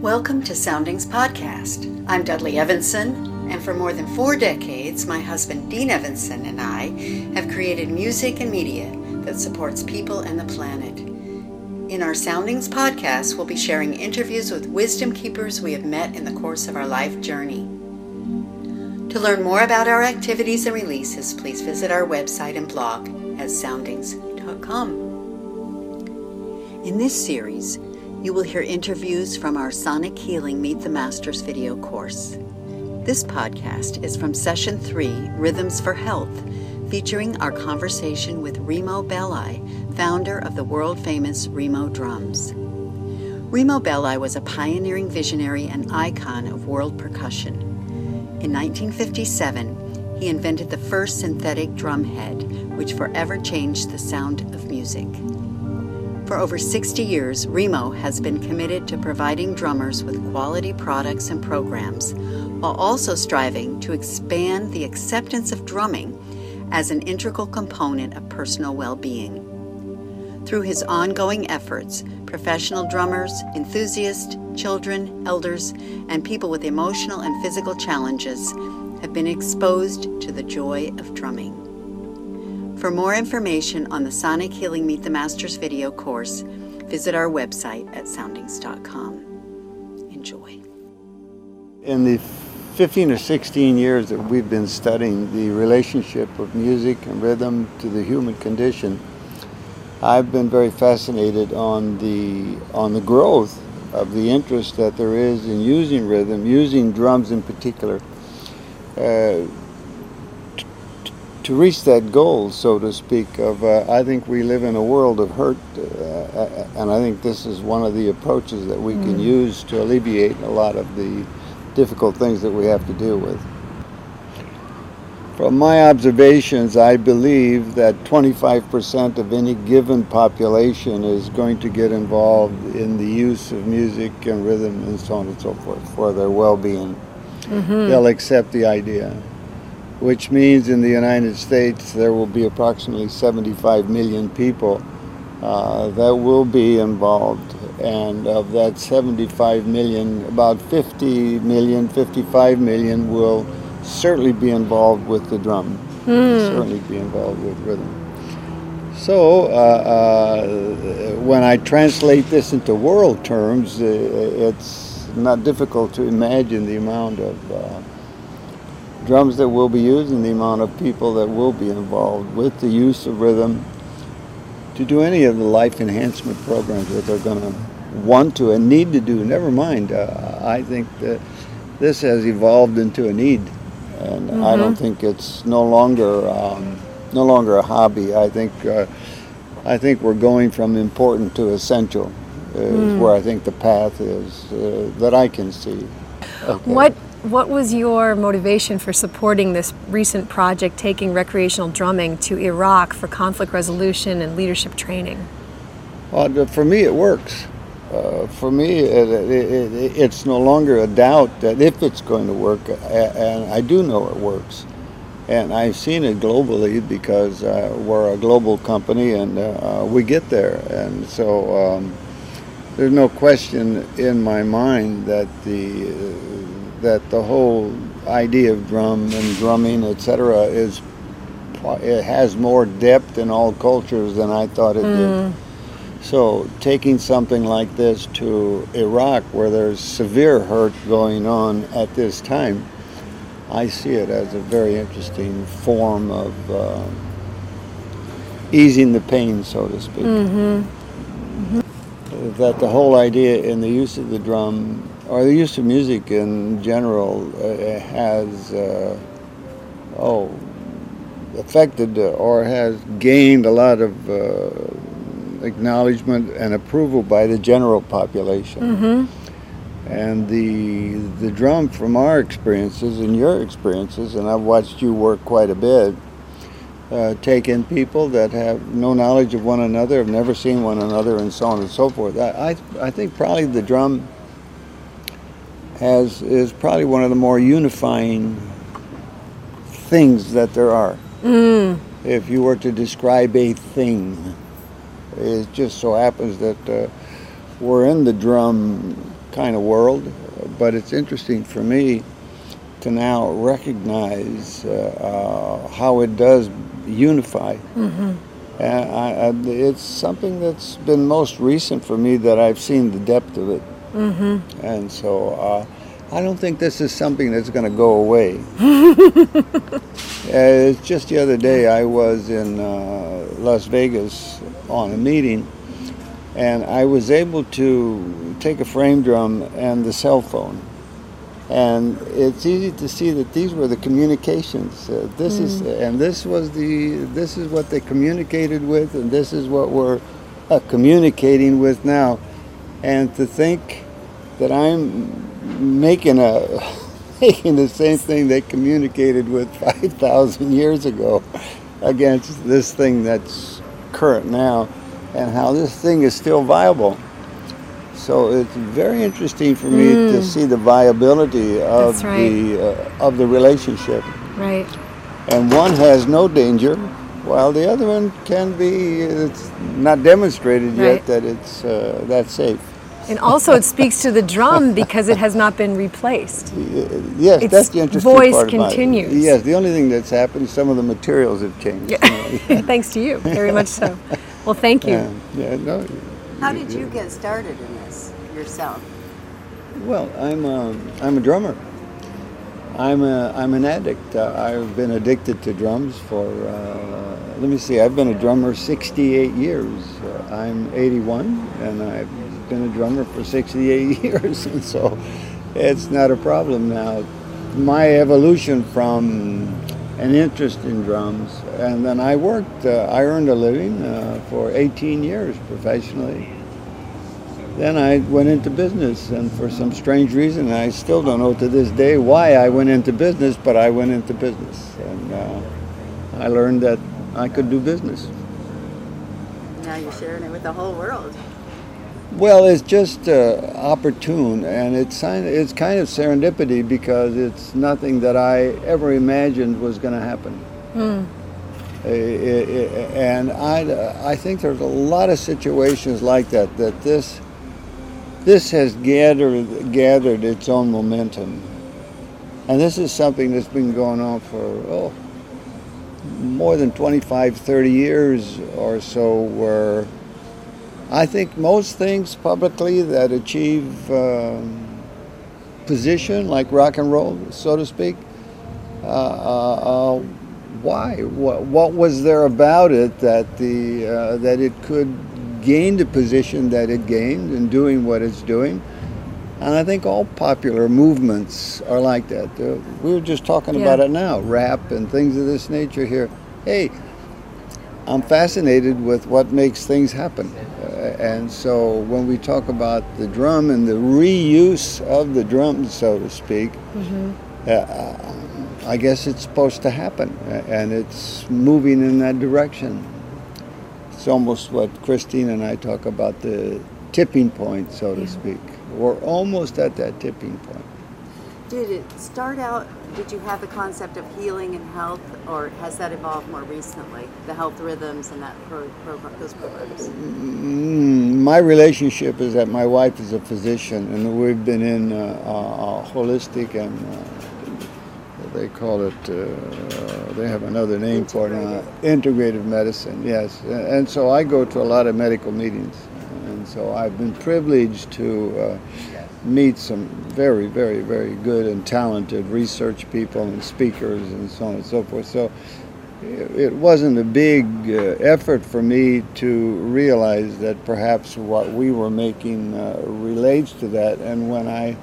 Welcome to Soundings Podcast. I'm Dudley Evenson, and for more than four decades, my husband Dean Evenson and I have created music and media that supports people and the planet. In our Soundings Podcast, we'll be sharing interviews with wisdom keepers we have met in the course of our life journey. To learn more about our activities and releases, please visit our website and blog at soundings.com. In this series, you will hear interviews from our Sonic Healing Meet the Masters video course. This podcast is from Session 3 Rhythms for Health, featuring our conversation with Remo Belli, founder of the world famous Remo Drums. Remo Belli was a pioneering visionary and icon of world percussion. In 1957, he invented the first synthetic drum head, which forever changed the sound of music. For over 60 years, Remo has been committed to providing drummers with quality products and programs, while also striving to expand the acceptance of drumming as an integral component of personal well being. Through his ongoing efforts, professional drummers, enthusiasts, children, elders, and people with emotional and physical challenges have been exposed to the joy of drumming. For more information on the Sonic Healing Meet the Masters video course, visit our website at soundings.com. Enjoy. In the 15 or 16 years that we've been studying the relationship of music and rhythm to the human condition, I've been very fascinated on the on the growth of the interest that there is in using rhythm, using drums in particular. Uh, to reach that goal, so to speak, of uh, I think we live in a world of hurt, uh, and I think this is one of the approaches that we mm. can use to alleviate a lot of the difficult things that we have to deal with. From my observations, I believe that 25% of any given population is going to get involved in the use of music and rhythm and so on and so forth for their well-being. Mm-hmm. They'll accept the idea which means in the United States there will be approximately 75 million people uh, that will be involved. And of that 75 million, about 50 million, 55 million will certainly be involved with the drum, mm. certainly be involved with rhythm. So uh, uh, when I translate this into world terms, uh, it's not difficult to imagine the amount of uh, drums that will be used and the amount of people that will be involved with the use of rhythm to do any of the life enhancement programs that they're going to want to and need to do. Never mind, uh, I think that this has evolved into a need, and mm-hmm. I don't mm-hmm. think it's no longer um, no longer a hobby. I think uh, I think we're going from important to essential. Is mm. where I think the path is uh, that I can see. Okay. What what was your motivation for supporting this recent project, taking recreational drumming to Iraq for conflict resolution and leadership training? Well, for me, it works. Uh, for me, it, it, it, it's no longer a doubt that if it's going to work, and I do know it works. And I've seen it globally because uh, we're a global company and uh, we get there. And so um, there's no question in my mind that the that the whole idea of drum and drumming, etc., is it has more depth in all cultures than I thought it mm. did. So taking something like this to Iraq, where there's severe hurt going on at this time, I see it as a very interesting form of uh, easing the pain, so to speak. Mm-hmm. Mm-hmm. That the whole idea in the use of the drum or the use of music in general uh, has, uh, oh, affected or has gained a lot of uh, acknowledgement and approval by the general population. Mm-hmm. And the the drum, from our experiences and your experiences, and I've watched you work quite a bit, uh, take in people that have no knowledge of one another, have never seen one another, and so on and so forth. I, I, I think probably the drum has is probably one of the more unifying things that there are. Mm. If you were to describe a thing, it just so happens that uh, we're in the drum kind of world, but it's interesting for me to now recognize uh, uh, how it does unify. Mm-hmm. And I, I, it's something that's been most recent for me that I've seen the depth of it. Mm-hmm. And so uh, I don't think this is something that's going to go away. Uh, just the other day I was in uh, Las Vegas on a meeting, and I was able to take a frame drum and the cell phone. And it's easy to see that these were the communications. Uh, this is, and this was the, this is what they communicated with, and this is what we're uh, communicating with now. And to think that I'm making a making the same thing they communicated with 5,000 years ago against this thing that's current now and how this thing is still viable. So it's very interesting for me to see the viability of right. the uh, of the relationship. Right. And one has no danger, while the other one can be. It's not demonstrated yet that it's uh, that safe. And also, it speaks to the drum because it has not been replaced. Yes, Its that's the interesting voice part about it. continues. Yes, the only thing that's happened is some of the materials have changed. Thanks to you, very much so. Well, thank you. Yeah, yeah, no. How did you get started in this yourself? Well, I'm a, I'm a drummer. I'm a, I'm an addict. Uh, I've been addicted to drums for, uh, let me see, I've been a drummer 68 years. Uh, I'm 81 and I've been a drummer for 68 years. And so it's not a problem now. My evolution from an interest in drums and then I worked, uh, I earned a living uh, for 18 years professionally. Then I went into business, and for some strange reason, I still don't know to this day why I went into business, but I went into business. And uh, I learned that I could do business. Now you're sharing it with the whole world. Well, it's just uh, opportune, and it's kind of, it's kind of serendipity because it's nothing that I ever imagined was going to happen. Uh, i- i- and I, I think there's a lot of situations like that that this this has gathered gathered its own momentum, and this is something that's been going on for oh more than 25, 30 years or so, where I think most things publicly that achieve um, position, like rock and roll, so to speak, uh, uh, uh, why? What, what was there about it that the uh, that it could gain the position that it gained in doing what it's doing? And I think all popular movements are like that. Uh, we were just talking Yeah. about it now, rap and things of this nature here. Hey, I'm fascinated with what makes things happen. Uh, and so when we talk about the drum and the reuse of the drum, so to speak, uh, I guess it's supposed to happen. uh, And it's moving in that direction. It's almost what Christine and I talk about the tipping point, so to speak. We're almost at that tipping point. Did it start out, did you have the concept of healing and health, or has that evolved more recently? The health rhythms and that pro, program, those programs? Mm, my relationship is that my wife is a physician, and we've been in uh, uh, holistic and uh, they call it. Uh, they have another name for it. Uh, integrative medicine. Yes, and so I go to a lot of medical meetings, and so I've been privileged to. Uh, meet some very, very, very good and talented research people and speakers and so on and so forth. So it it wasn't a big uh, effort for me to realize that perhaps what we were making uh, relates to that. And when I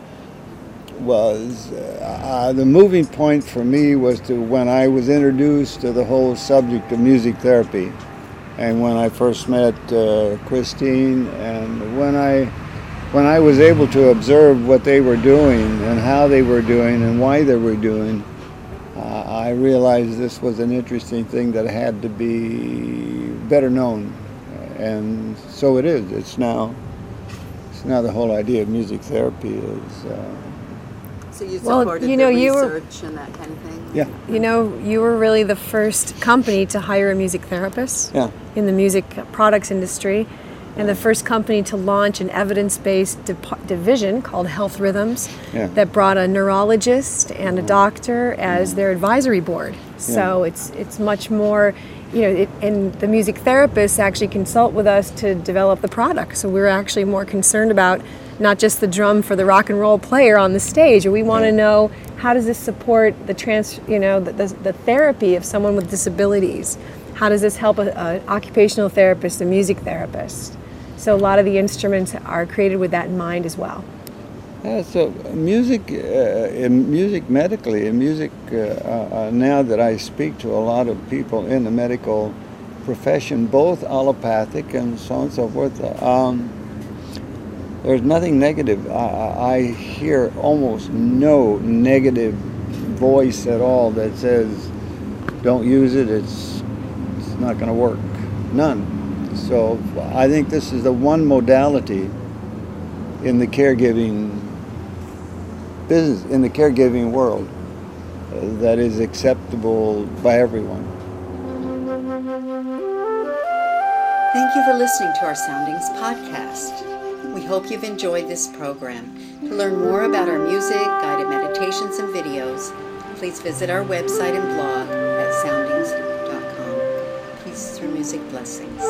was, uh, uh, the moving point for me was to when I was introduced to the whole subject of music therapy. And when I first met uh, Christine, and when I when I was able to observe what they were doing and how they were doing and why they were doing, uh, I realized this was an interesting thing that had to be better known, and so it is. It's now. It's now the whole idea of music therapy is. So you Well, supported you know, the you were- research and that kind of thing? yeah, You know, you were really the first company to hire a music therapist yeah. in the music products industry. and the first company to launch an evidence-based dep- division called Health Rhythms Yeah. that brought a neurologist and a doctor as their advisory board. So Yeah. it's it's much more, you know, it, and the music therapists actually consult with us to develop the product. So we're actually more concerned about not just the drum for the rock and roll player on the stage. We want to know how does this support the trans, you know, the, the, the therapy of someone with disabilities. How does this help an occupational therapist, a music therapist? So a lot of the instruments are created with that in mind as well. Yeah, so music, uh, in music medically, in music, uh, uh, now that I speak to a lot of people in the medical profession, both allopathic and so on and so forth, um, there's nothing negative. I, I hear almost no negative voice at all that says, don't use it, it's, it's not going to work. None. So I think this is the one modality in the caregiving business in the caregiving world that is acceptable by everyone. Thank you for listening to our Soundings podcast. We hope you've enjoyed this program. To learn more about our music, guided meditations, and videos, please visit our website and blog at soundings.com. Peace through music blessings.